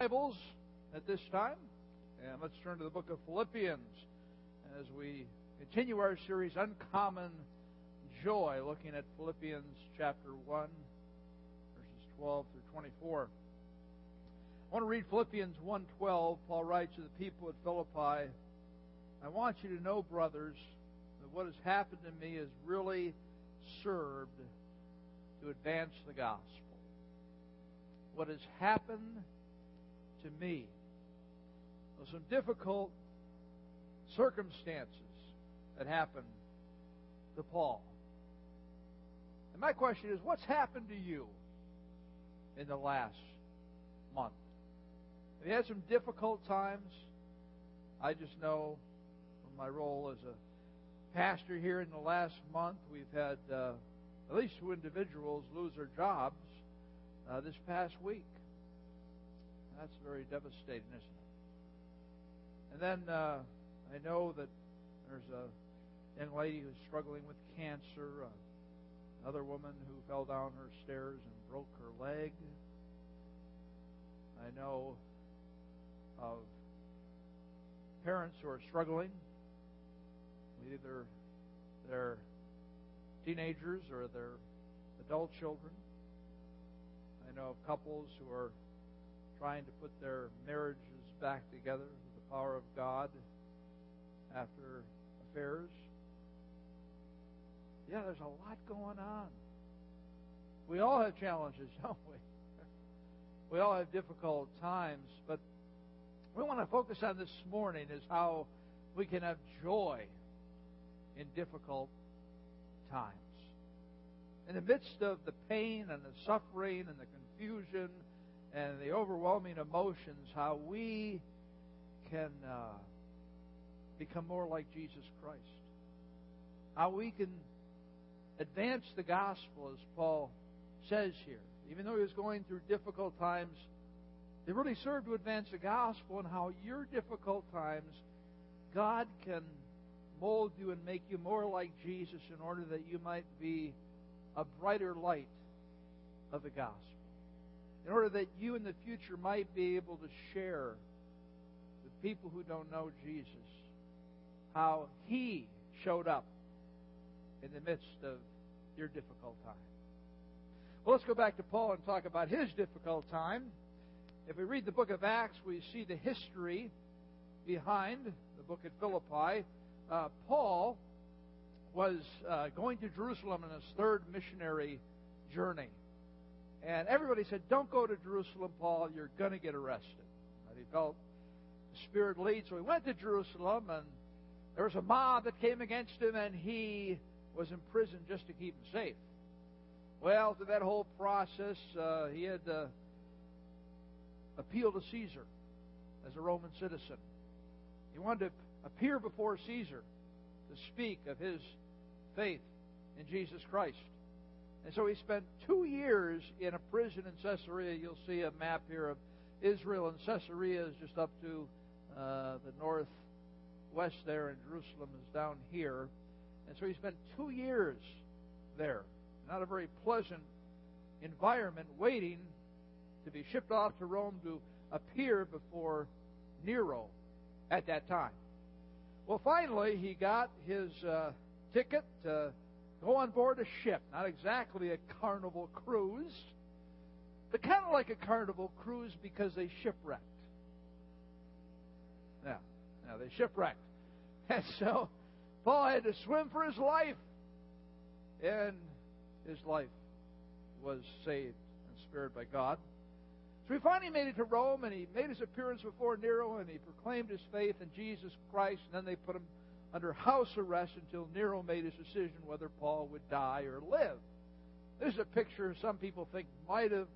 Bibles at this time, and let's turn to the book of Philippians as we continue our series, Uncommon Joy, looking at Philippians chapter 1, verses 12 through 24. I want to read Philippians 1:12. Paul writes to the people at Philippi, I want you to know, brothers, that what has happened to me has really served to advance the gospel. What has happened to me. Well, some difficult circumstances that happened to Paul. And my question is what's happened to you in the last month? Have you had some difficult times? I just know from my role as a pastor here in the last month, we've had uh, at least two individuals lose their jobs uh, this past week. That's very devastating, isn't it? And then uh, I know that there's a young lady who's struggling with cancer, uh, another woman who fell down her stairs and broke her leg. I know of parents who are struggling with either their teenagers or their adult children. I know of couples who are trying to put their marriages back together with the power of God after affairs. Yeah, there's a lot going on. We all have challenges, don't we? We all have difficult times, but we want to focus on this morning is how we can have joy in difficult times. In the midst of the pain and the suffering and the confusion and the overwhelming emotions, how we can uh, become more like Jesus Christ. How we can advance the gospel, as Paul says here. Even though he was going through difficult times, they really serve to advance the gospel and how your difficult times, God can mold you and make you more like Jesus in order that you might be a brighter light of the gospel in order that you in the future might be able to share with people who don't know Jesus how He showed up in the midst of your difficult time. Well, let's go back to Paul and talk about his difficult time. If we read the book of Acts, we see the history behind the book at Philippi. Uh, Paul was uh, going to Jerusalem in his third missionary journey. And everybody said, Don't go to Jerusalem, Paul. You're going to get arrested. And he felt the Spirit lead. So he went to Jerusalem, and there was a mob that came against him, and he was imprisoned just to keep him safe. Well, through that whole process, uh, he had to appeal to Caesar as a Roman citizen. He wanted to appear before Caesar to speak of his faith in Jesus Christ. And so he spent two years in a prison in Caesarea. You'll see a map here of Israel, and Caesarea is just up to uh, the northwest there, and Jerusalem is down here. And so he spent two years there. Not a very pleasant environment, waiting to be shipped off to Rome to appear before Nero at that time. Well, finally, he got his uh, ticket to go on board a ship, not exactly a carnival cruise, but kind of like a carnival cruise because they shipwrecked. Now, now they shipwrecked. And so Paul had to swim for his life. And his life was saved and spared by God. So he finally made it to Rome and he made his appearance before Nero and he proclaimed his faith in Jesus Christ. And then they put him under house arrest until Nero made his decision whether Paul would die or live. This is a picture some people think might have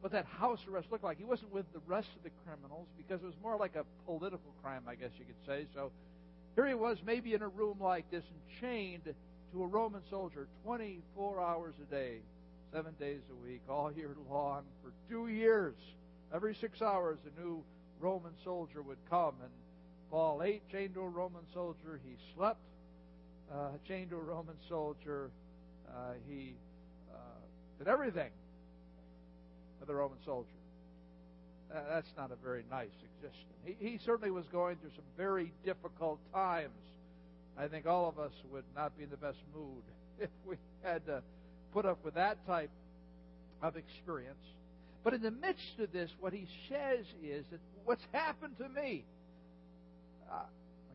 what that house arrest looked like. He wasn't with the rest of the criminals because it was more like a political crime, I guess you could say. So here he was, maybe in a room like this, and chained to a Roman soldier 24 hours a day, seven days a week, all year long, for two years. Every six hours, a new Roman soldier would come and Paul ate, chained to a Roman soldier. He slept, uh, chained to a Roman soldier. Uh, he uh, did everything for the Roman soldier. that's not a very nice existence. He, he certainly was going through some very difficult times. I think all of us would not be in the best mood if we had to put up with that type of experience. But in the midst of this, what he says is that what's happened to me. Uh,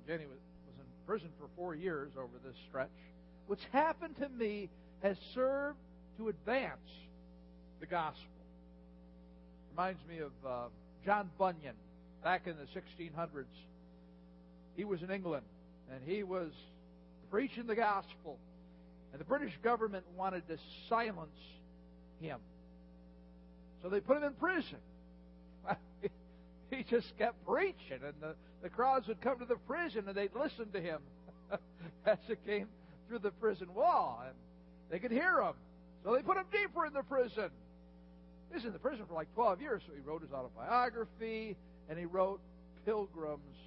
again, he was, was in prison for four years over this stretch. What's happened to me has served to advance the gospel. Reminds me of uh, John Bunyan back in the 1600s. He was in England and he was preaching the gospel. And the British government wanted to silence him. So they put him in prison. he just kept preaching, and the, the crowds would come to the prison and they'd listen to him as it came through the prison wall, and they could hear him. So they put him deeper in the prison. He was in the prison for like 12 years, so he wrote his autobiography, and he wrote Pilgrim's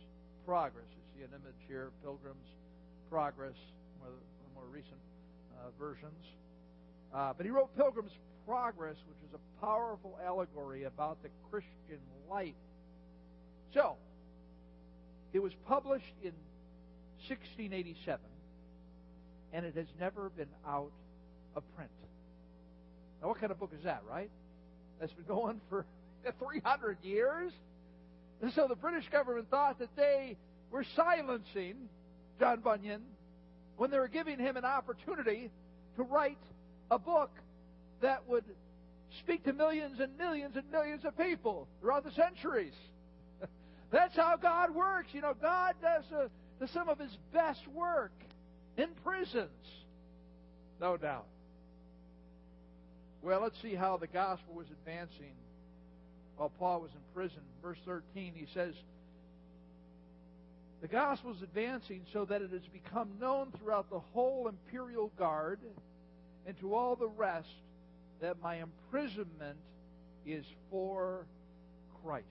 Progress. You see an image here, Pilgrim's Progress, one of the more recent uh, versions. Uh, but he wrote Pilgrim's Progress, which is a powerful allegory about the Christian life. So, it was published in 1687, and it has never been out of print. Now, what kind of book is that, right? That's been going for 300 years. And so the British government thought that they were silencing John Bunyan when they were giving him an opportunity to write a book that would speak to millions and millions and millions of people throughout the centuries. That's how God works. You know, God does, does some of his best work in prisons, no doubt. Well, let's see how the gospel was advancing while Paul was in prison. Verse 13, he says, The gospel is advancing so that it has become known throughout the whole imperial guard and to all the rest that my imprisonment is for Christ.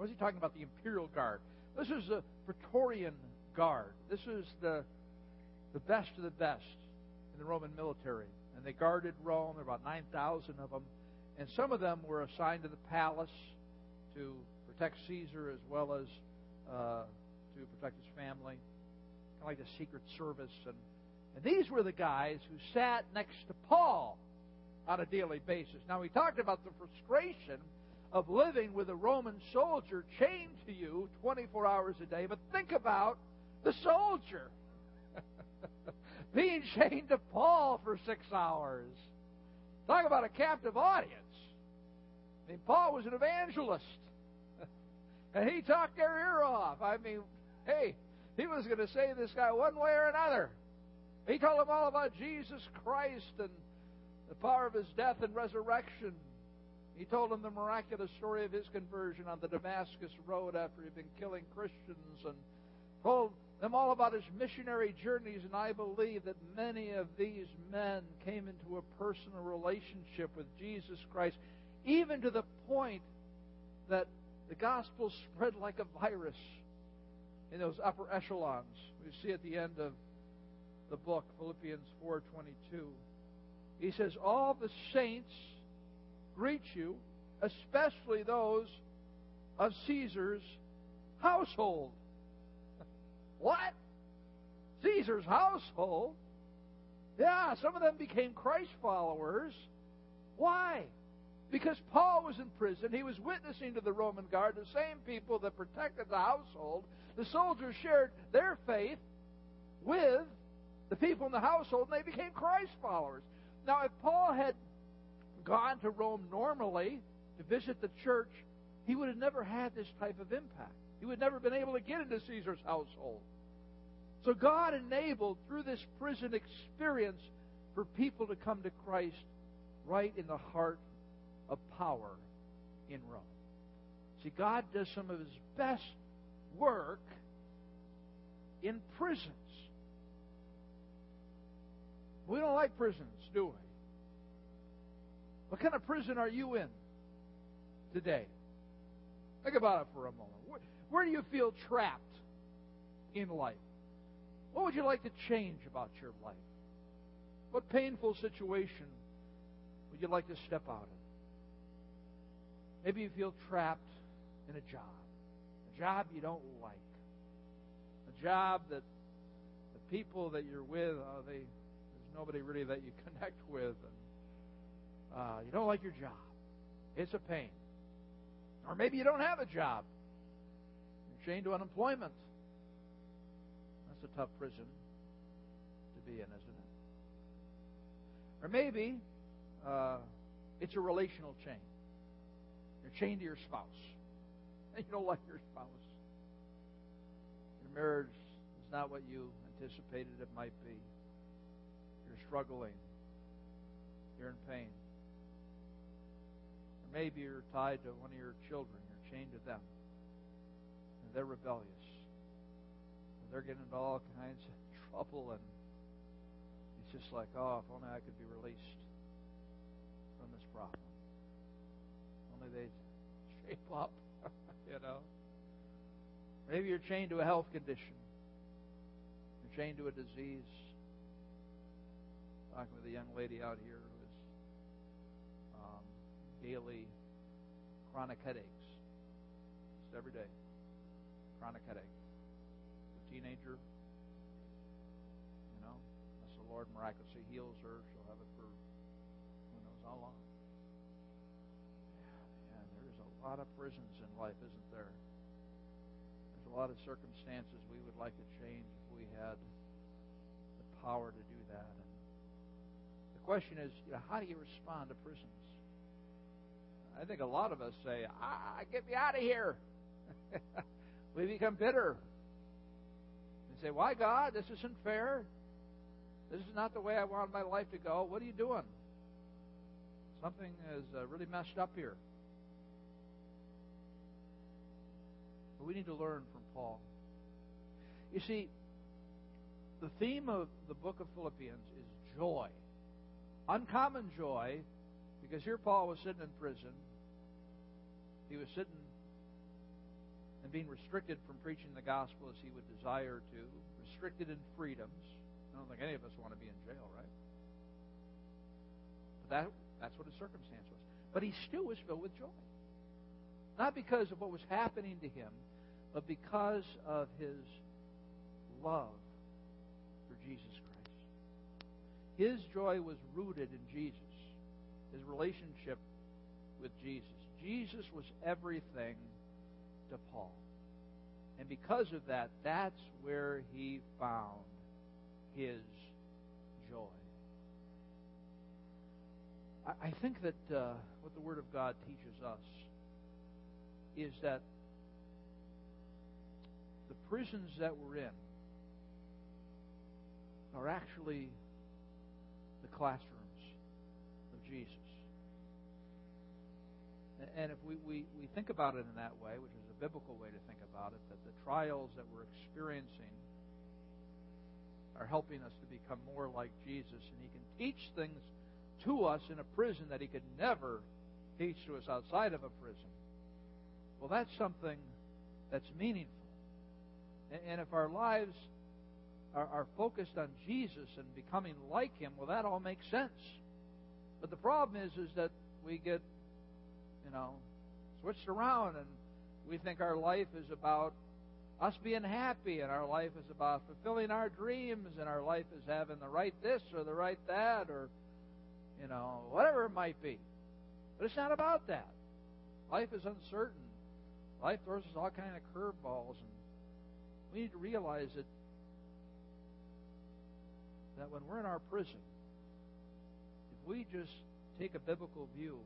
What is he talking about? The imperial guard. This is the Praetorian guard. This is the the best of the best in the Roman military. And they guarded Rome. There were about 9,000 of them. And some of them were assigned to the palace to protect Caesar as well as uh, to protect his family, kind of like the Secret Service. And, and these were the guys who sat next to Paul on a daily basis. Now, we talked about the frustration of living with a Roman soldier chained to you 24 hours a day, but think about the soldier being chained to Paul for six hours. Talk about a captive audience. I mean, Paul was an evangelist. and he talked their ear off. I mean, hey, he was going to save this guy one way or another. He told them all about Jesus Christ and the power of his death and resurrection. He told them the miraculous story of his conversion on the Damascus Road after he'd been killing Christians and told them all about his missionary journeys, and I believe that many of these men came into a personal relationship with Jesus Christ, even to the point that the gospel spread like a virus in those upper echelons. We see at the end of the book, Philippians 4:22. He says, All the saints greet you, especially those of Caesar's household. what? Caesar's household? Yeah, some of them became Christ followers. Why? Because Paul was in prison. He was witnessing to the Roman guard, the same people that protected the household. The soldiers shared their faith with the people in the household, and they became Christ followers. Now, if Paul had gone to Rome normally to visit the church, he would have never had this type of impact. He would have never been able to get into Caesar's household. So God enabled through this prison experience for people to come to Christ right in the heart of power in Rome. See, God does some of his best work in prisons. We don't like prisons, do we? What kind of prison are you in today? Think about it for a moment. Where, where do you feel trapped in life? What would you like to change about your life? What painful situation would you like to step out of? Maybe you feel trapped in a job, a job you don't like, a job that the people that you're with, uh, they there's nobody really that you connect with, and uh, you don't like your job. It's a pain. Or maybe you don't have a job. You're chained to unemployment. That's a tough prison to be in, isn't it? Or maybe uh, it's a relational chain. You're chained to your spouse. And you don't like your spouse. Your marriage is not what you anticipated it might be. You're struggling. You're in pain. Maybe you're tied to one of your children. You're chained to them. And they're rebellious. And they're getting into all kinds of trouble and it's just like, oh, if only I could be released from this problem. Only they shape up you know. Maybe you're chained to a health condition. You're chained to a disease. Talking with a young lady out here daily chronic headaches. Just every day. Chronic headache. A teenager, you know, unless the Lord miraculously heals her, she'll have it for who knows how long Yeah, there is a lot of prisons in life, isn't there? There's a lot of circumstances we would like to change if we had the power to do that. And the question is, you know, how do you respond to prisons? I think a lot of us say, ah, get me out of here. we become bitter. And say, why, God? This isn't fair. This is not the way I want my life to go. What are you doing? Something is uh, really messed up here. But we need to learn from Paul. You see, the theme of the book of Philippians is joy. Uncommon joy, because here Paul was sitting in prison. He was sitting and being restricted from preaching the gospel as he would desire to, restricted in freedoms. I don't think any of us want to be in jail, right? But that, that's what his circumstance was. But he still was filled with joy. Not because of what was happening to him, but because of his love for Jesus Christ. His joy was rooted in Jesus, his relationship with Jesus. Jesus was everything to Paul. And because of that, that's where he found his joy. I think that uh, what the Word of God teaches us is that the prisons that we're in are actually the classrooms of Jesus. And if we, we, we think about it in that way, which is a biblical way to think about it, that the trials that we're experiencing are helping us to become more like Jesus, and He can teach things to us in a prison that He could never teach to us outside of a prison. Well, that's something that's meaningful. And if our lives are, are focused on Jesus and becoming like Him, well, that all makes sense. But the problem is, is that we get, you know, switched around and we think our life is about us being happy and our life is about fulfilling our dreams and our life is having the right this or the right that or you know whatever it might be. But it's not about that. Life is uncertain. Life throws us all kind of curveballs and we need to realize that that when we're in our prison, if we just take a biblical view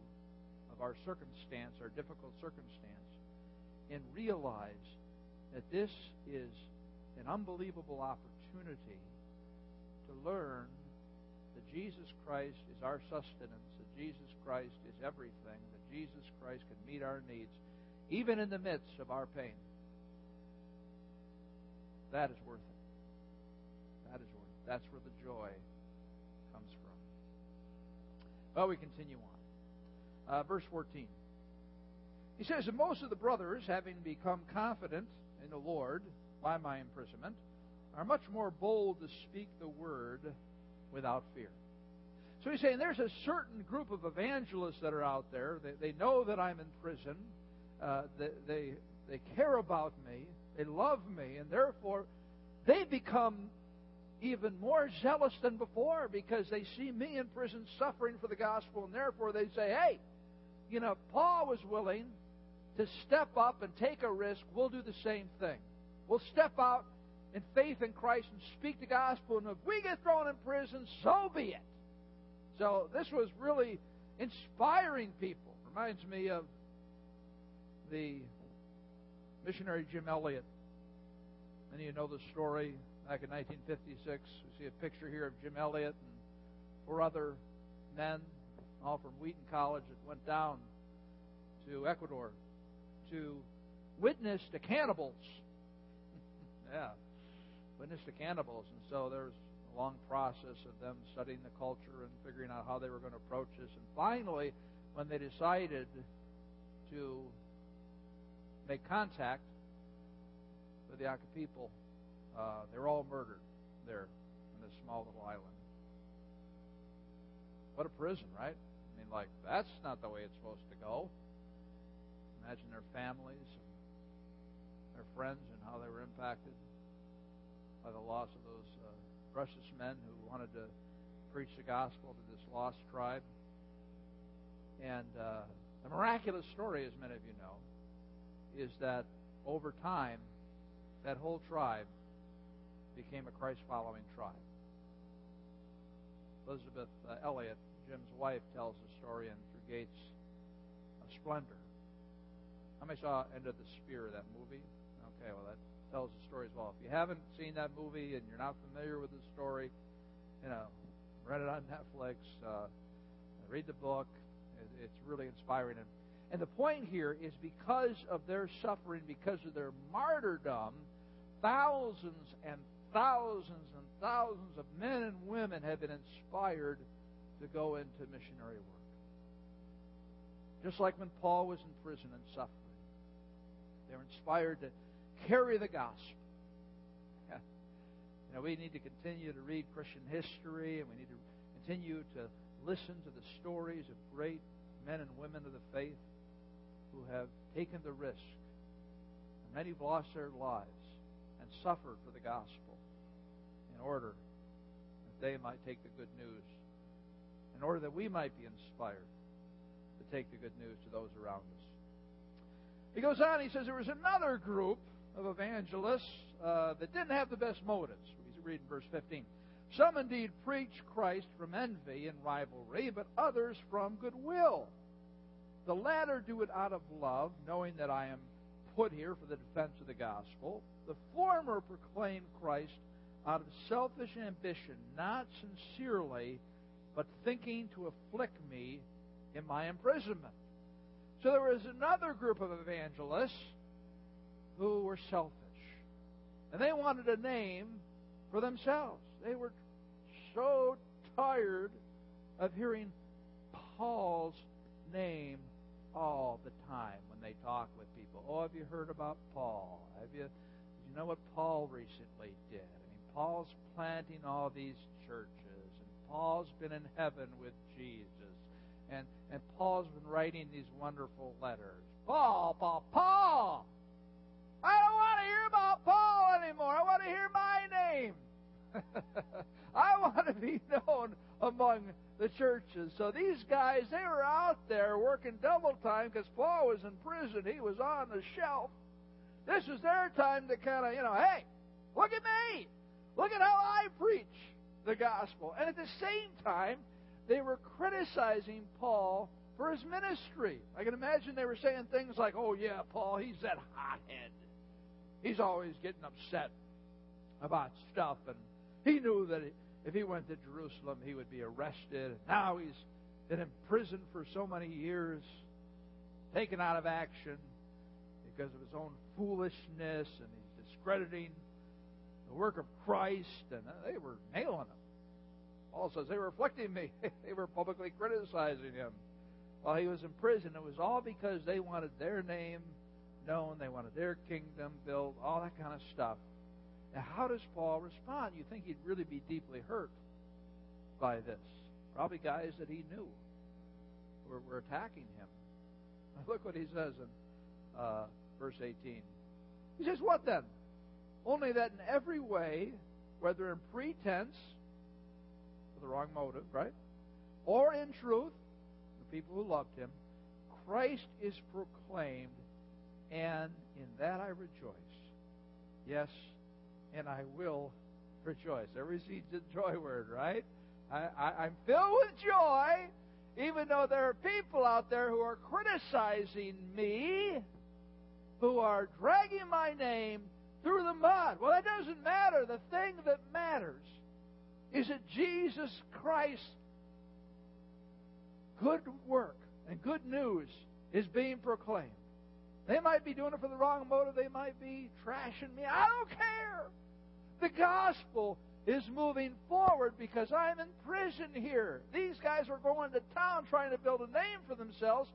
of our circumstance, our difficult circumstance, and realize that this is an unbelievable opportunity to learn that Jesus Christ is our sustenance, that Jesus Christ is everything, that Jesus Christ can meet our needs, even in the midst of our pain. That is worth it. That is worth it. That's where the joy comes from. Well, we continue on. Uh, verse 14. He says, And most of the brothers, having become confident in the Lord by my imprisonment, are much more bold to speak the word without fear. So he's saying there's a certain group of evangelists that are out there. They, they know that I'm in prison. Uh, they, they, they care about me. They love me. And therefore, they become even more zealous than before because they see me in prison suffering for the gospel. And therefore, they say, hey, you know, Paul was willing to step up and take a risk. We'll do the same thing. We'll step out in faith in Christ and speak the gospel. And if we get thrown in prison, so be it. So this was really inspiring people. Reminds me of the missionary Jim Elliot. Many of you know the story. Back in 1956, we see a picture here of Jim Elliot and four other men, all from Wheaton College, that went down to Ecuador to witness the cannibals. yeah, witness the cannibals. And so there was a long process of them studying the culture and figuring out how they were going to approach this. And finally, when they decided to make contact with the Auca people, uh, they were all murdered there on this small little island. What a prison, right? Like, that's not the way it's supposed to go. Imagine their families and their friends and how they were impacted by the loss of those uh, precious men who wanted to preach the gospel to this lost tribe. And uh, the miraculous story, as many of you know, is that over time, that whole tribe became a Christ following tribe. Elizabeth uh, Elliot, Jim's wife, tells the story in Through Gates of Splendor. How many saw End of the Spear, that movie? Okay, well, that tells the story as well. If you haven't seen that movie and you're not familiar with the story, you know, rent it on Netflix, uh, read the book. It's really inspiring. And, and the point here is because of their suffering, because of their martyrdom, thousands and thousands and thousands of men and women have been inspired to go into missionary work. Just like when Paul was in prison and suffering, they were inspired to carry the gospel. You know, we need to continue to read Christian history, and we need to continue to listen to the stories of great men and women of the faith who have taken the risk. And many have lost their lives and suffered for the gospel in order that they might take the good news, in order that we might be inspired to take the good news to those around us. He goes on, he says there was another group of evangelists uh, that didn't have the best motives. We read in verse 15. Some indeed preach Christ from envy and rivalry, but others from goodwill. The latter do it out of love, knowing that I am put here for the defense of the gospel. The former proclaim Christ out of selfish ambition, not sincerely, but thinking to afflict me in my imprisonment. So there was another group of evangelists who were selfish. And they wanted a name for themselves. They were so tired of hearing Paul's name all the time when they talk with people. Oh, have you heard about Paul? Have you, you know what Paul recently did? I mean, Paul's planting all these churches, Paul's been in heaven with Jesus, and and Paul's been writing these wonderful letters. Paul, Paul, Paul. I don't want to hear about Paul anymore. I want to hear my name. I want to be known among the churches. So these guys, they were out there working double time because Paul was in prison. He was on the shelf. This was their time to kind of, you know, hey, look at me. Look at how I preach the gospel. And at the same time, they were criticizing Paul for his ministry. I can imagine they were saying things like, oh, yeah, Paul, he's that hothead. He's always getting upset about stuff. And he knew that if he went to Jerusalem, he would be arrested. Now he's been in prison for so many years, taken out of action because of his own foolishness, and he's discrediting the work of Christ. And they were nailing him. Paul says they were afflicting me. they were publicly criticizing him while he was in prison. It was all because they wanted their name known, they wanted their kingdom built, all that kind of stuff. Now, how does Paul respond? You think he'd really be deeply hurt by this. Probably guys that he knew were, were attacking him. Look what he says in uh, verse 18. He says, What then? Only that in every way, whether in pretense, for the wrong motive, right? Or in truth, the people who loved him, Christ is proclaimed, and in that I rejoice. Yes, and I will rejoice. Every seed's a joy word, right? I, I, I'm filled with joy, even though there are people out there who are criticizing me, who are dragging my name through the mud. Well, that doesn't matter. The thing that matters is that Jesus Christ, good work and good news is being proclaimed. They might be doing it for the wrong motive. They might be trashing me. I don't care. The gospel is moving forward because I'm in prison here. These guys are going to town trying to build a name for themselves.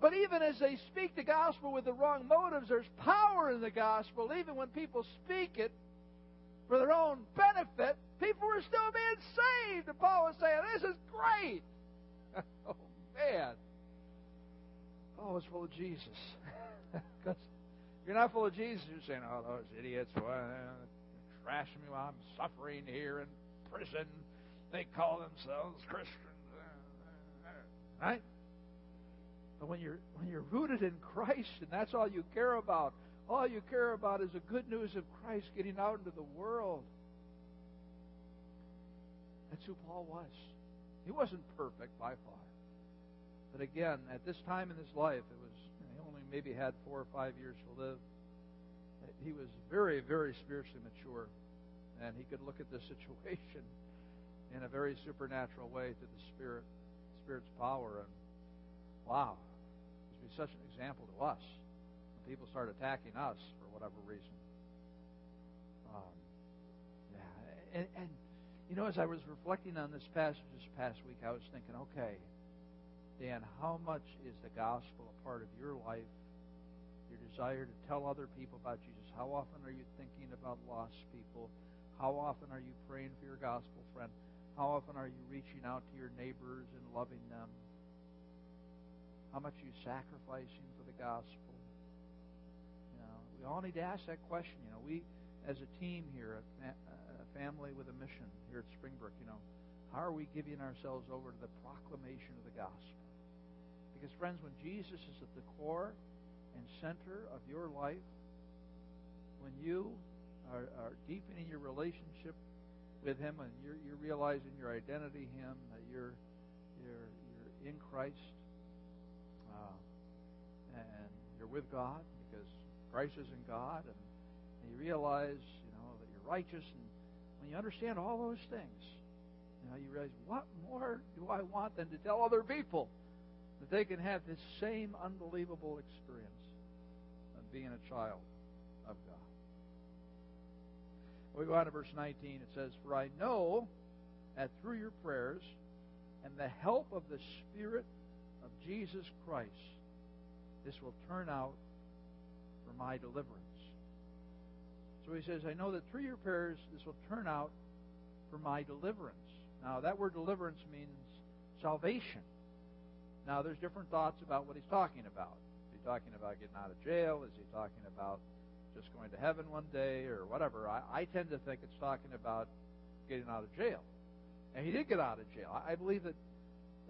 But even as they speak the gospel with the wrong motives, there's power in the gospel. Even when people speak it for their own benefit, people are still being saved. And Paul was saying, This is great. oh, man. Paul was full of Jesus. Because you're not full of Jesus, you're saying, Oh, those idiots, well, trashing me while I'm suffering here in prison. They call themselves Christians. Right? But when you're when you're rooted in Christ and that's all you care about, all you care about is the good news of Christ getting out into the world. That's who Paul was. He wasn't perfect by far. But again, at this time in his life, it was he only maybe had four or five years to live. He was very, very spiritually mature, and he could look at the situation in a very supernatural way to the Spirit, Spirit's power, and wow, be such an example to us when people start attacking us for whatever reason. Um, yeah, and, and you know, as I was reflecting on this passage this past week, I was thinking, okay, Dan, how much is the gospel a part of your life? Your desire to tell other people about Jesus? How often are you thinking about lost people? How often are you praying for your gospel friend? How often are you reaching out to your neighbors and loving them? How much are you sacrificing for the gospel. You know, we all need to ask that question. You know, we as a team here, a, family with a mission here at Springbrook, you know, how are we giving ourselves over to the proclamation of the gospel? Because friends, when Jesus is at the core and center of your life, when you are, are deepening your relationship with Him and you're, you're realizing your identity Him, that you're you're you're in Christ, and you're with God because Christ is in God, and, and you realize, you know, that you're righteous, and when you understand all those things, you know, you realize, what more do I want than to tell other people that they can have this same unbelievable experience of being a child of God? We go on to verse 19. It says, For I know that through your prayers and the help of the Spirit Jesus Christ, this will turn out for my deliverance. So he says, I know that through your prayers, this will turn out for my deliverance. Now, that word deliverance means salvation. Now, there's different thoughts about what he's talking about. Is he talking about getting out of jail? Is he talking about just going to heaven one day or whatever? I, I tend to think it's talking about getting out of jail. And he did get out of jail. I, I believe that,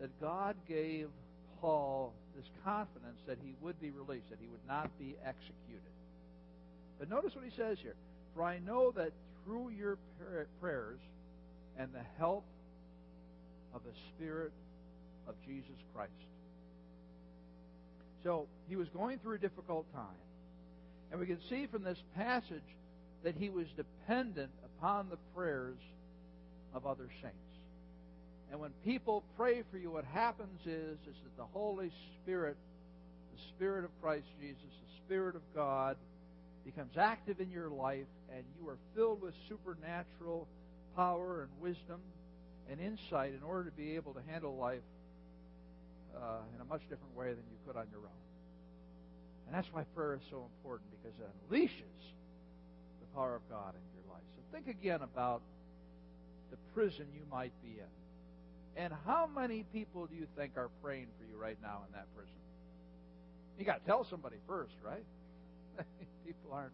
that God gave Paul this confidence that he would be released, that he would not be executed. But notice what he says here. For I know that through your prayers and the help of the Spirit of Jesus Christ. So he was going through a difficult time. And we can see from this passage that he was dependent upon the prayers of other saints. And when people pray for you, what happens is, is that the Holy Spirit, the Spirit of Christ Jesus, the Spirit of God, becomes active in your life, and you are filled with supernatural power and wisdom and insight in order to be able to handle life uh, in a much different way than you could on your own. And that's why prayer is so important because it unleashes the power of God in your life. So think again about the prison you might be in And how many people do you think are praying for you right now in that prison? You got to tell somebody first, right? people aren't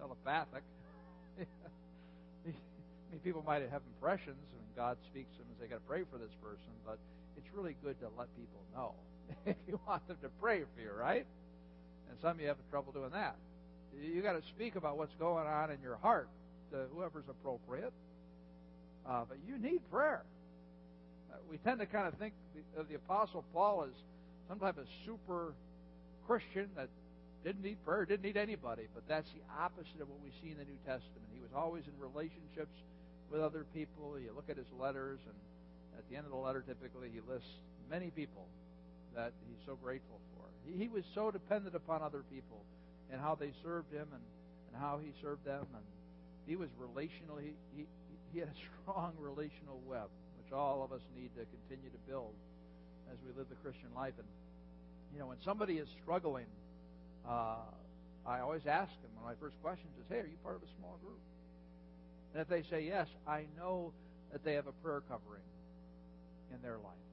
telepathic. I mean, people might have impressions, and God speaks to them and say, "Got to pray for this person," but it's really good to let people know if you want them to pray for you, right? And some of you have trouble doing that. You got to speak about what's going on in your heart to whoever's appropriate. Uh, but you need prayer. Uh, we tend to kind of think of the Apostle Paul as some type of super Christian that didn't need prayer, didn't need anybody. But that's the opposite of what we see in the New Testament. He was always in relationships with other people. You look at his letters, and at the end of the letter, typically he lists many people that he's so grateful for. He, he was so dependent upon other people and how they served him and, and how he served them. And he was relationally, he, he had a strong relational web, all of us need to continue to build as we live the Christian life. And, you know, when somebody is struggling, uh, I always ask them, one of my first questions is, hey, are you part of a small group? And if they say yes, I know that they have a prayer covering in their life.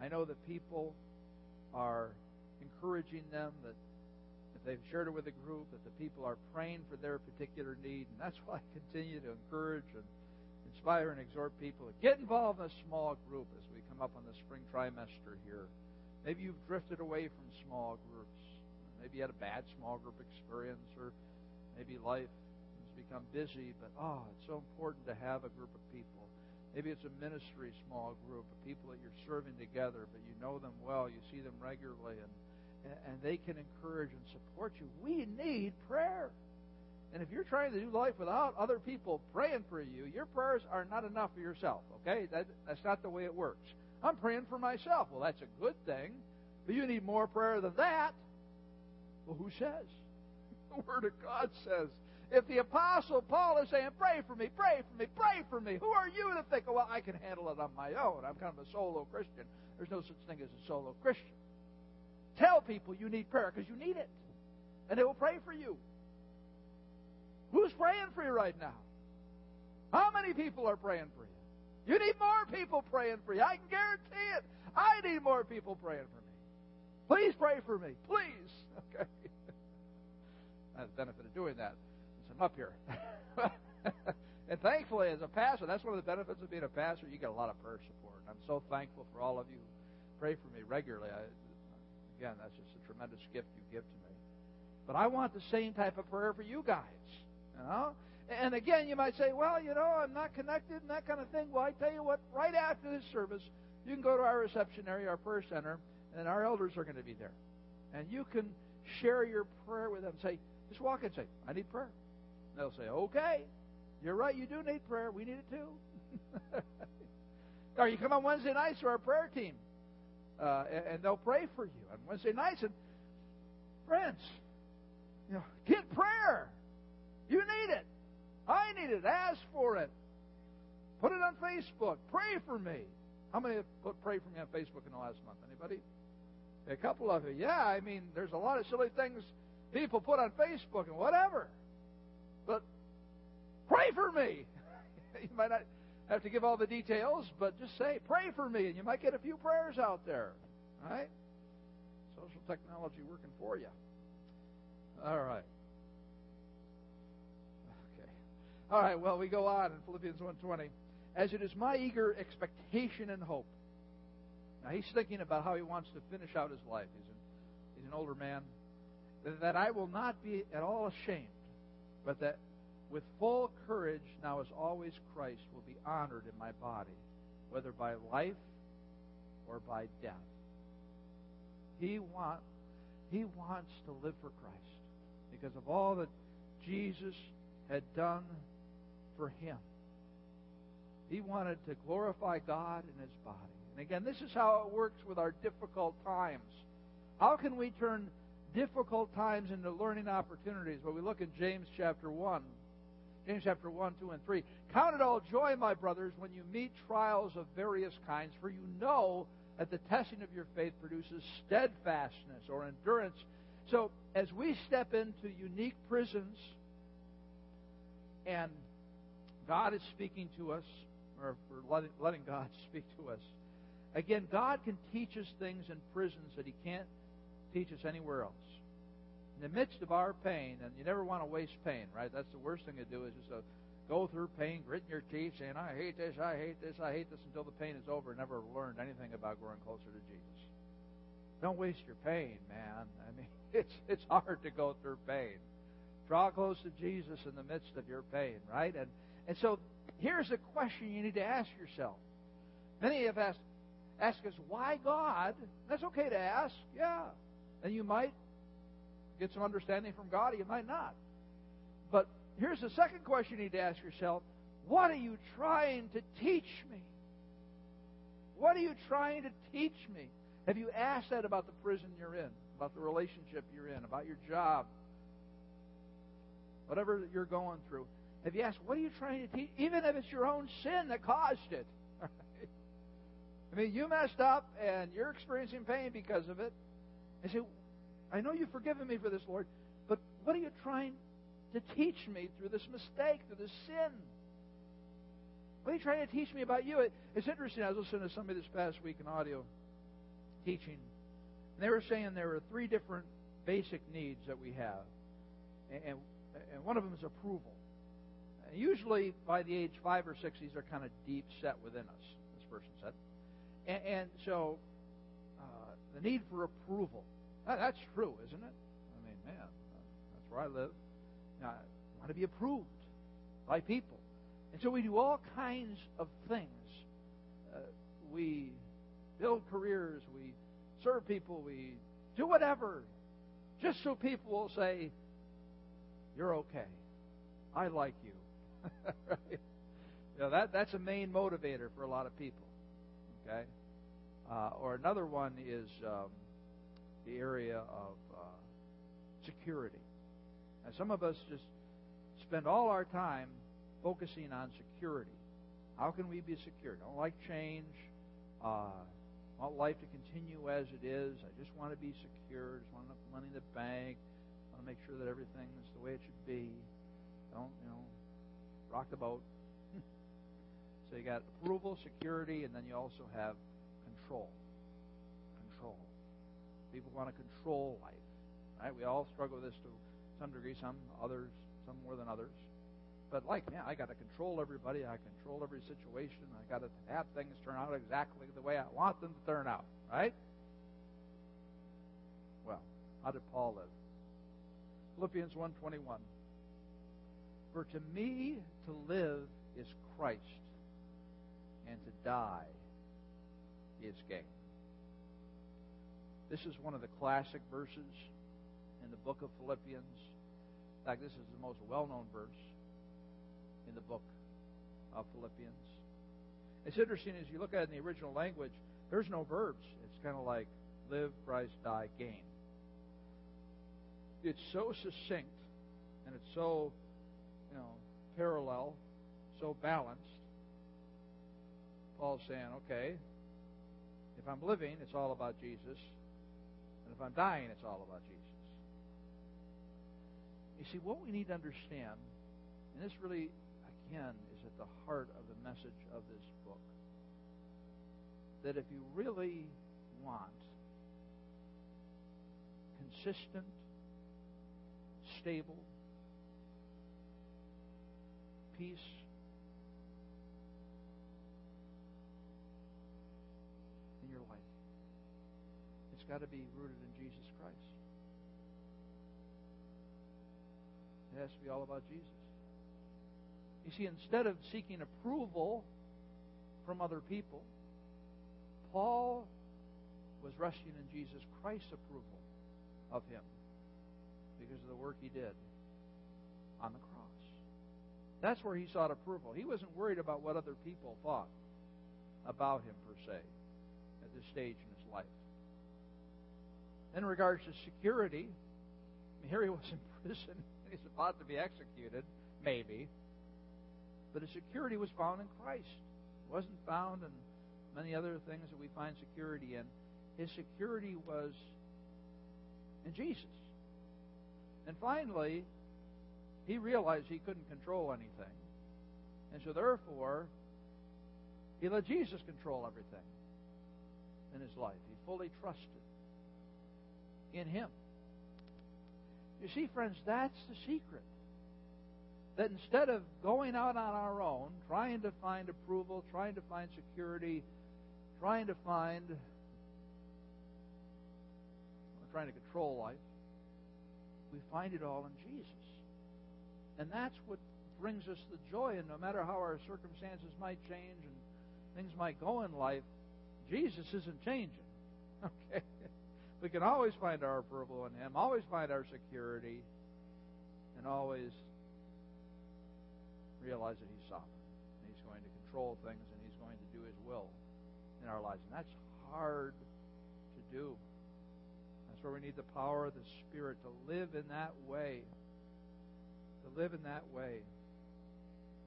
I know that people are encouraging them, that if they've shared it with a group, that the people are praying for their particular need. And that's why I continue to encourage and inspire and exhort people to get involved in a small group as we come up on the spring trimester here. Maybe you've drifted away from small groups. Maybe you had a bad small group experience, or maybe life has become busy. But oh, it's so important to have a group of people. Maybe it's a ministry small group of people that you're serving together, but you know them well, you see them regularly, and and they can encourage and support you. We need prayer. And if you're trying to do life without other people praying for you, your prayers are not enough for yourself, okay? That, that's not the way it works. I'm praying for myself. Well, that's a good thing. But you need more prayer than that. Well, who says? The Word of God says. If the Apostle Paul is saying, pray for me, pray for me, pray for me, who are you to think, oh, well, I can handle it on my own? I'm kind of a solo Christian. There's no such thing as a solo Christian. Tell people you need prayer because you need it. And they will pray for you. Praying for you right now? How many people are praying for you? You need more people praying for you. I can guarantee it. I need more people praying for me. Please pray for me. Please. Okay. That's the benefit of doing that. I'm up here. and thankfully, as a pastor, that's one of the benefits of being a pastor. You get a lot of prayer support. I'm so thankful for all of you who pray for me regularly. I, Again, that's just a tremendous gift you give to me. But I want the same type of prayer for you guys. You know? And again, you might say, well, you know, I'm not connected and that kind of thing. Well, I tell you what, right after this service, you can go to our reception area, our prayer center, and our elders are going to be there. And you can share your prayer with them. Say, just walk in and say, I need prayer. And they'll say, okay, you're right, you do need prayer. We need it too. or you come on Wednesday nights to our prayer team uh, and, and, they'll pray for you on Wednesday nights. And friends, you know, get prayer. You need it. I need it. Ask for it. Put it on Facebook. Pray for me. How many have put pray for me on Facebook in the last month? Anybody? A couple of you. Yeah, I mean, there's a lot of silly things people put on Facebook and whatever. But pray for me. you might not have to give all the details, but just say, pray for me, and you might get a few prayers out there. All right? Social technology working for you. All right. All right, well, we go on in Philippians 1.20. As it is my eager expectation and hope. Now, he's thinking about how he wants to finish out his life. He's an, he's an older man. That I will not be at all ashamed, but that with full courage, now as always, Christ will be honored in my body, whether by life or by death. He, want, he wants to live for Christ because of all that Jesus had done for him. He wanted to glorify God in his body. And again, this is how it works with our difficult times. How can we turn difficult times into learning opportunities? Well, we look in James chapter 1, James chapter 1, 2, and 3. Count it all joy, my brothers, when you meet trials of various kinds, for you know that the testing of your faith produces steadfastness or endurance. So, as we step into unique prisons and God is speaking to us, or for letting, God speak to us. Again, God can teach us things in prisons that He can't teach us anywhere else. In the midst of our pain, and you never want to waste pain, right? That's the worst thing to do is just to go through pain, gritting your teeth, saying, I hate this, I hate this, I hate this, until the pain is over never learned anything about growing closer to Jesus. Don't waste your pain, man. I mean, it's it's hard to go through pain. Draw close to Jesus in the midst of your pain, right? And and so here's a question you need to ask yourself. Many have asked ask us why God. That's okay to ask, yeah. And you might get some understanding from God, or you might not. But here's the second question you need to ask yourself What are you trying to teach me? What are you trying to teach me? Have you asked that about the prison you're in, about the relationship you're in, about your job, whatever you're going through? Have you asked, what are you trying to teach? Even if it's your own sin that caused it. I mean, you messed up and you're experiencing pain because of it. I say, I know you've forgiven me for this, Lord, but what are you trying to teach me through this mistake, through this sin? What are you trying to teach me about you? It's interesting. I was listening to somebody this past week in audio teaching. And they were saying there are three different basic needs that we have. And, and one of them is approval. Usually by the age five or six, these are kind of deep set within us, this person said. And, and so uh, the need for approval. That, that's true, isn't it? I mean, man, that's where I live. Now, I want to be approved by people. And so we do all kinds of things. Uh, we build careers, we serve people, we do whatever, just so people will say, You're okay. I like you. right? You know, that, that's a main motivator for a lot of people. Okay? Uh, or another one is um, the area of uh, security. And some of us just spend all our time focusing on security. How can we be secure? Don't like change. Uh, want life to continue as it is. I just want to be secure. Just want enough money in the bank. I want to make sure that everything is the way it should be. Don't, you know, rock the boat. so you got approval, security, and then you also have control. Control. People want to control life. Right? We all struggle with this to some degree, some others, some more than others. But like, man, I got to control everybody. I control every situation. I got to have things turn out exactly the way I want them to turn out. Right? Well, how did Paul live? Philippians 1:21. For to me to live is Christ, and to die is gain. This is one of the classic verses in the book of Philippians. In fact, this is the most well-known verse in the book of Philippians. It's interesting as you look at it in the original language, there's no verbs. It's kind of like live, Christ, die, gain. It's so succinct and it's so, parallel, so balanced. Paul's saying, okay, if I'm living, it's all about Jesus. And if I'm dying, it's all about Jesus. You see, what we need to understand, and this really again, is at the heart of the message of this book. That if you really want consistent, stable, peace, in your life, it's got to be rooted in Jesus Christ. It has to be all about Jesus. You see, instead of seeking approval from other people, Paul was resting in Jesus Christ's approval of him because of the work he did on the cross. That's where he sought approval. He wasn't worried about what other people thought about him, per se, at this stage in his life. In regards to security, here he was in prison. He's about to be executed, maybe. But his security was found in Christ. It wasn't found in many other things that we find security in. His security was in Jesus. And finally, he realized he couldn't control anything. And so, therefore, He let Jesus control everything in his life. He fully trusted in him. You see, friends, that's the secret. That instead of going out on our own, trying to find approval, trying to find security, trying to find, trying to control life, we find it all in Jesus. And that's what brings us the joy. And no matter how our circumstances might change and things might go in life, Jesus isn't changing. Okay? We can always find our approval in Him, always find our security, and always realize that He's sovereign. And He's going to control things and He's going to do His will in our lives. And that's hard to do. That's where we need the power of the Spirit to live in that way. To live in that way.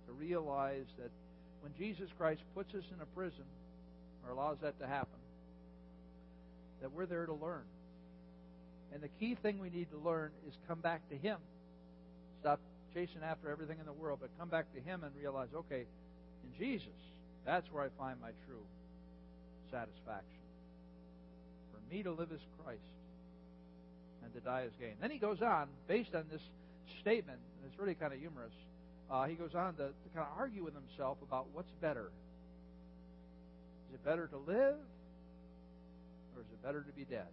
To realize that when Jesus Christ puts us in a prison, or allows that to happen, that we're there to learn. And the key thing we need to learn is come back to Him. Stop chasing after everything in the world, but come back to Him and realize, okay, in Jesus, that's where I find my true satisfaction. For me to live as Christ and to die as gain. Then he goes on, based on this statement, really kind of humorous, uh, he goes on to, to kind of argue with himself about what's better. Is it better to live or is it better to be dead?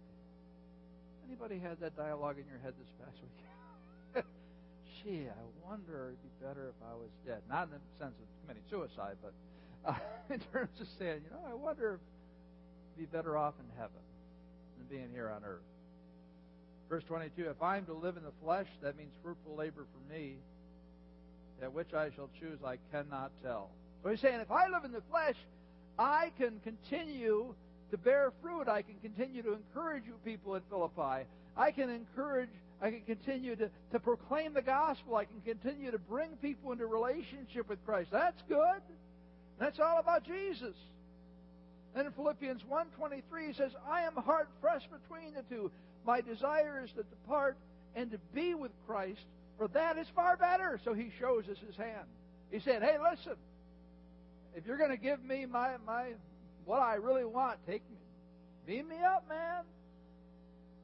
Anybody had that dialogue in your head this past week? Gee, I wonder it'd be better if I was dead. Not in the sense of committing suicide, but uh, in terms of saying, you know, I wonder if I'd be better off in heaven than being here on earth. Verse 22 If I am to live in the flesh, that means fruitful labor for me, that which I shall choose I cannot tell. So he's saying, if I live in the flesh, I can continue to bear fruit. I can continue to encourage you people at Philippi. I can encourage, I can continue to, to proclaim the gospel. I can continue to bring people into relationship with Christ. That's good. That's all about Jesus. And in Philippians 1.23 he says, I am hard pressed between the two. My desire is to depart and to be with Christ, for that is far better. So he shows us his hand. He said, Hey, listen, if you're going to give me my, my what I really want, take me, beam me up, man.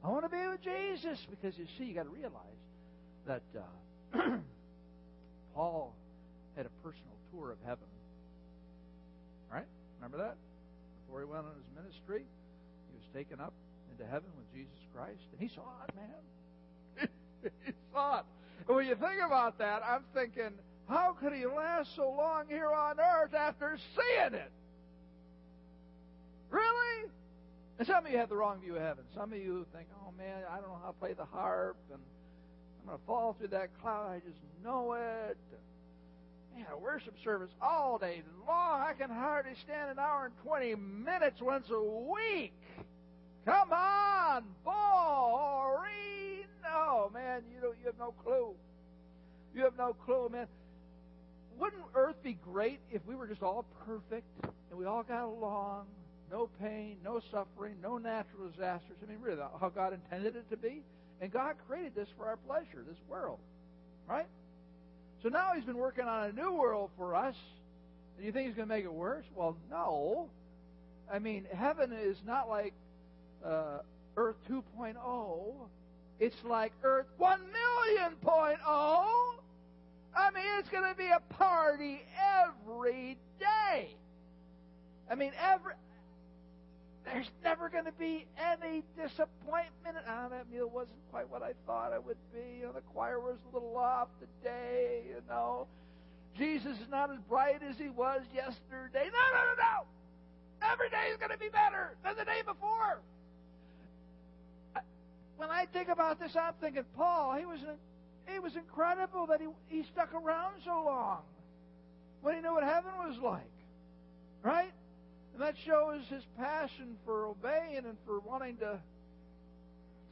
I want to be with Jesus because you see, you got to realize that uh, Paul had a personal tour of heaven. Right? Remember that? Before he went on his ministry, he was taken up into heaven with Christ, and he saw it, man. he saw it. And when you think about that, I'm thinking, how could he last so long here on earth after seeing it? Really? And some of you have the wrong view of heaven. Some of you think, oh man, I don't know how to play the harp, and I'm going to fall through that cloud. I just know it. Man, a worship service all day long. I can hardly stand an hour and 20 minutes once a week. Come on, boring. No, man, you don't. You have no clue. You have no clue, man. Wouldn't Earth be great if we were just all perfect and we all got along? No pain, no suffering, no natural disasters. I mean, really, how God intended it to be. And God created this for our pleasure, this world. Right? So now He's been working on a new world for us. And you think He's going to make it worse? Well, no. I mean, heaven is not like uh, Earth 2.0. It's like Earth 1 million point oh. I mean, it's going to be a party every day. I mean, every there's never going to be any disappointment. Ah, that meal wasn't quite what I thought it would be. You know, the choir was a little off today. You know, Jesus is not as bright as he was yesterday. No, no, no, no. Every day is going to be better than the day before. When I think about this, I'm thinking, Paul, he was it was incredible that he he stuck around so long when he knew what heaven was like, right? And that shows his passion for obeying and for wanting to,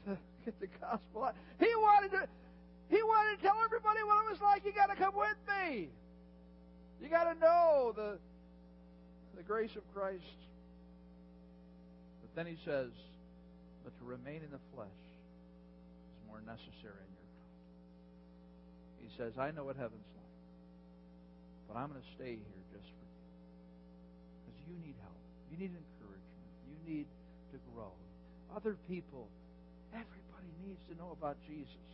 to get the gospel out. He wanted to he wanted to tell everybody what it was like. You got to come with me. You got to know the the grace of Christ. But then he says, but to remain in the flesh more necessary in your God. He says, I know what heaven's like, but I'm going to stay here just for you. Because you need help. You need encouragement. You need to grow. Other people, everybody needs to know about Jesus.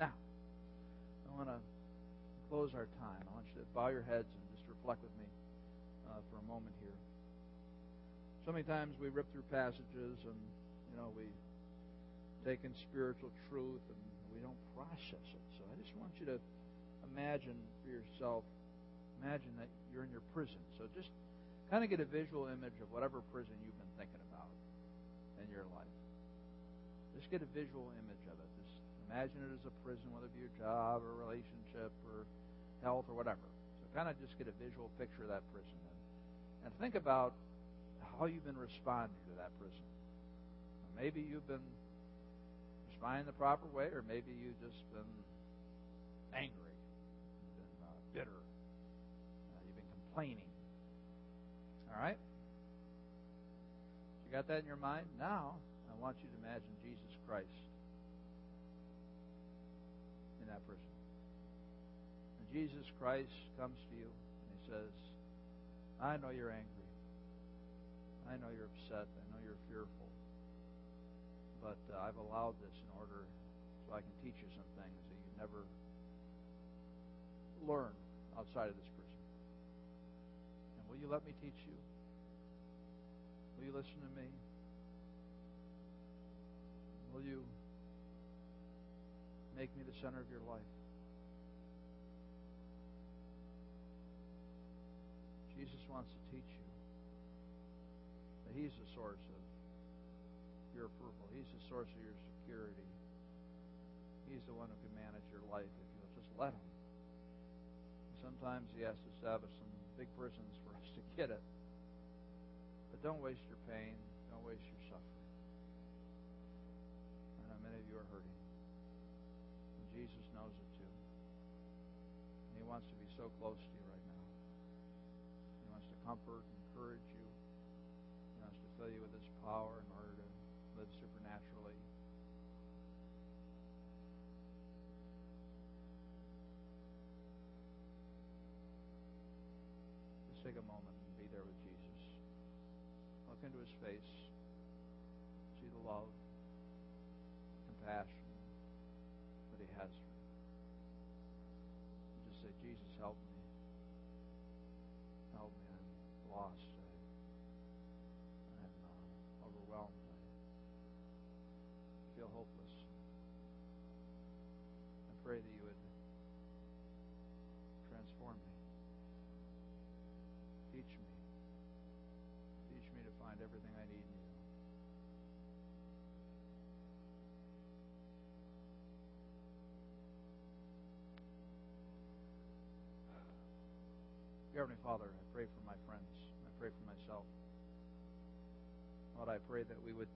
Now, I want to close our time. I want you to bow your heads and just reflect with me uh, for a moment here. So many times we rip through passages and, you know, we take in spiritual truth and we don't process it. So I just want you to imagine for yourself, imagine that you're in your prison. So just kind of get a visual image of whatever prison you've been thinking about in your life. Just get a visual image of it. Just imagine it as a prison, whether it be your job or relationship or health or whatever. So kind of just get a visual picture of that prison. And, and think about how you've been responding to that prison. Maybe you've been responding the proper way, or maybe you've just been angry, you've been uh, bitter, uh, you've been complaining. All right? You got that in your mind? Now, I want you to imagine Jesus Christ in that person. And Jesus Christ comes to you and he says, I know you're angry. I know you're upset. I know you're fearful. But uh, I've allowed this in order so I can teach you some things that you never learned outside of this prison. And will you let me teach you? Will you listen to me? Will you make me the center of your life? Jesus wants to teach you. That He's the source of your approval. He's the source of your security. He's the one who can manage your life if you'll just let him. Sometimes he has to establish some big prisons for us to get it. But don't waste your pain. Don't waste your suffering. I know many of you are hurting. And Jesus knows it too. And he wants to be so close to you right now. He wants to comfort, encourage you He wants to fill you with His power take a moment and be there with Jesus. Look into His face. See the love, compassion that He has for you. Just say, Jesus, help me. Help me. I'm lost. I'm uh, overwhelmed. I feel hopeless. I pray that Heavenly Father, I pray for my friends. I pray for myself. Lord, I pray that we would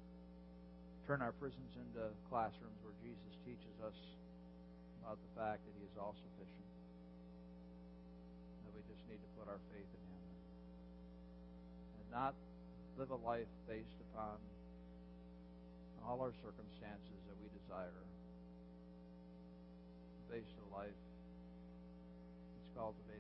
turn our prisons into classrooms where Jesus teaches us about the fact that He is all sufficient. That we just need to put our faith in Him and not live a life based upon all our circumstances that we desire. Based a life that's cultivating a deeper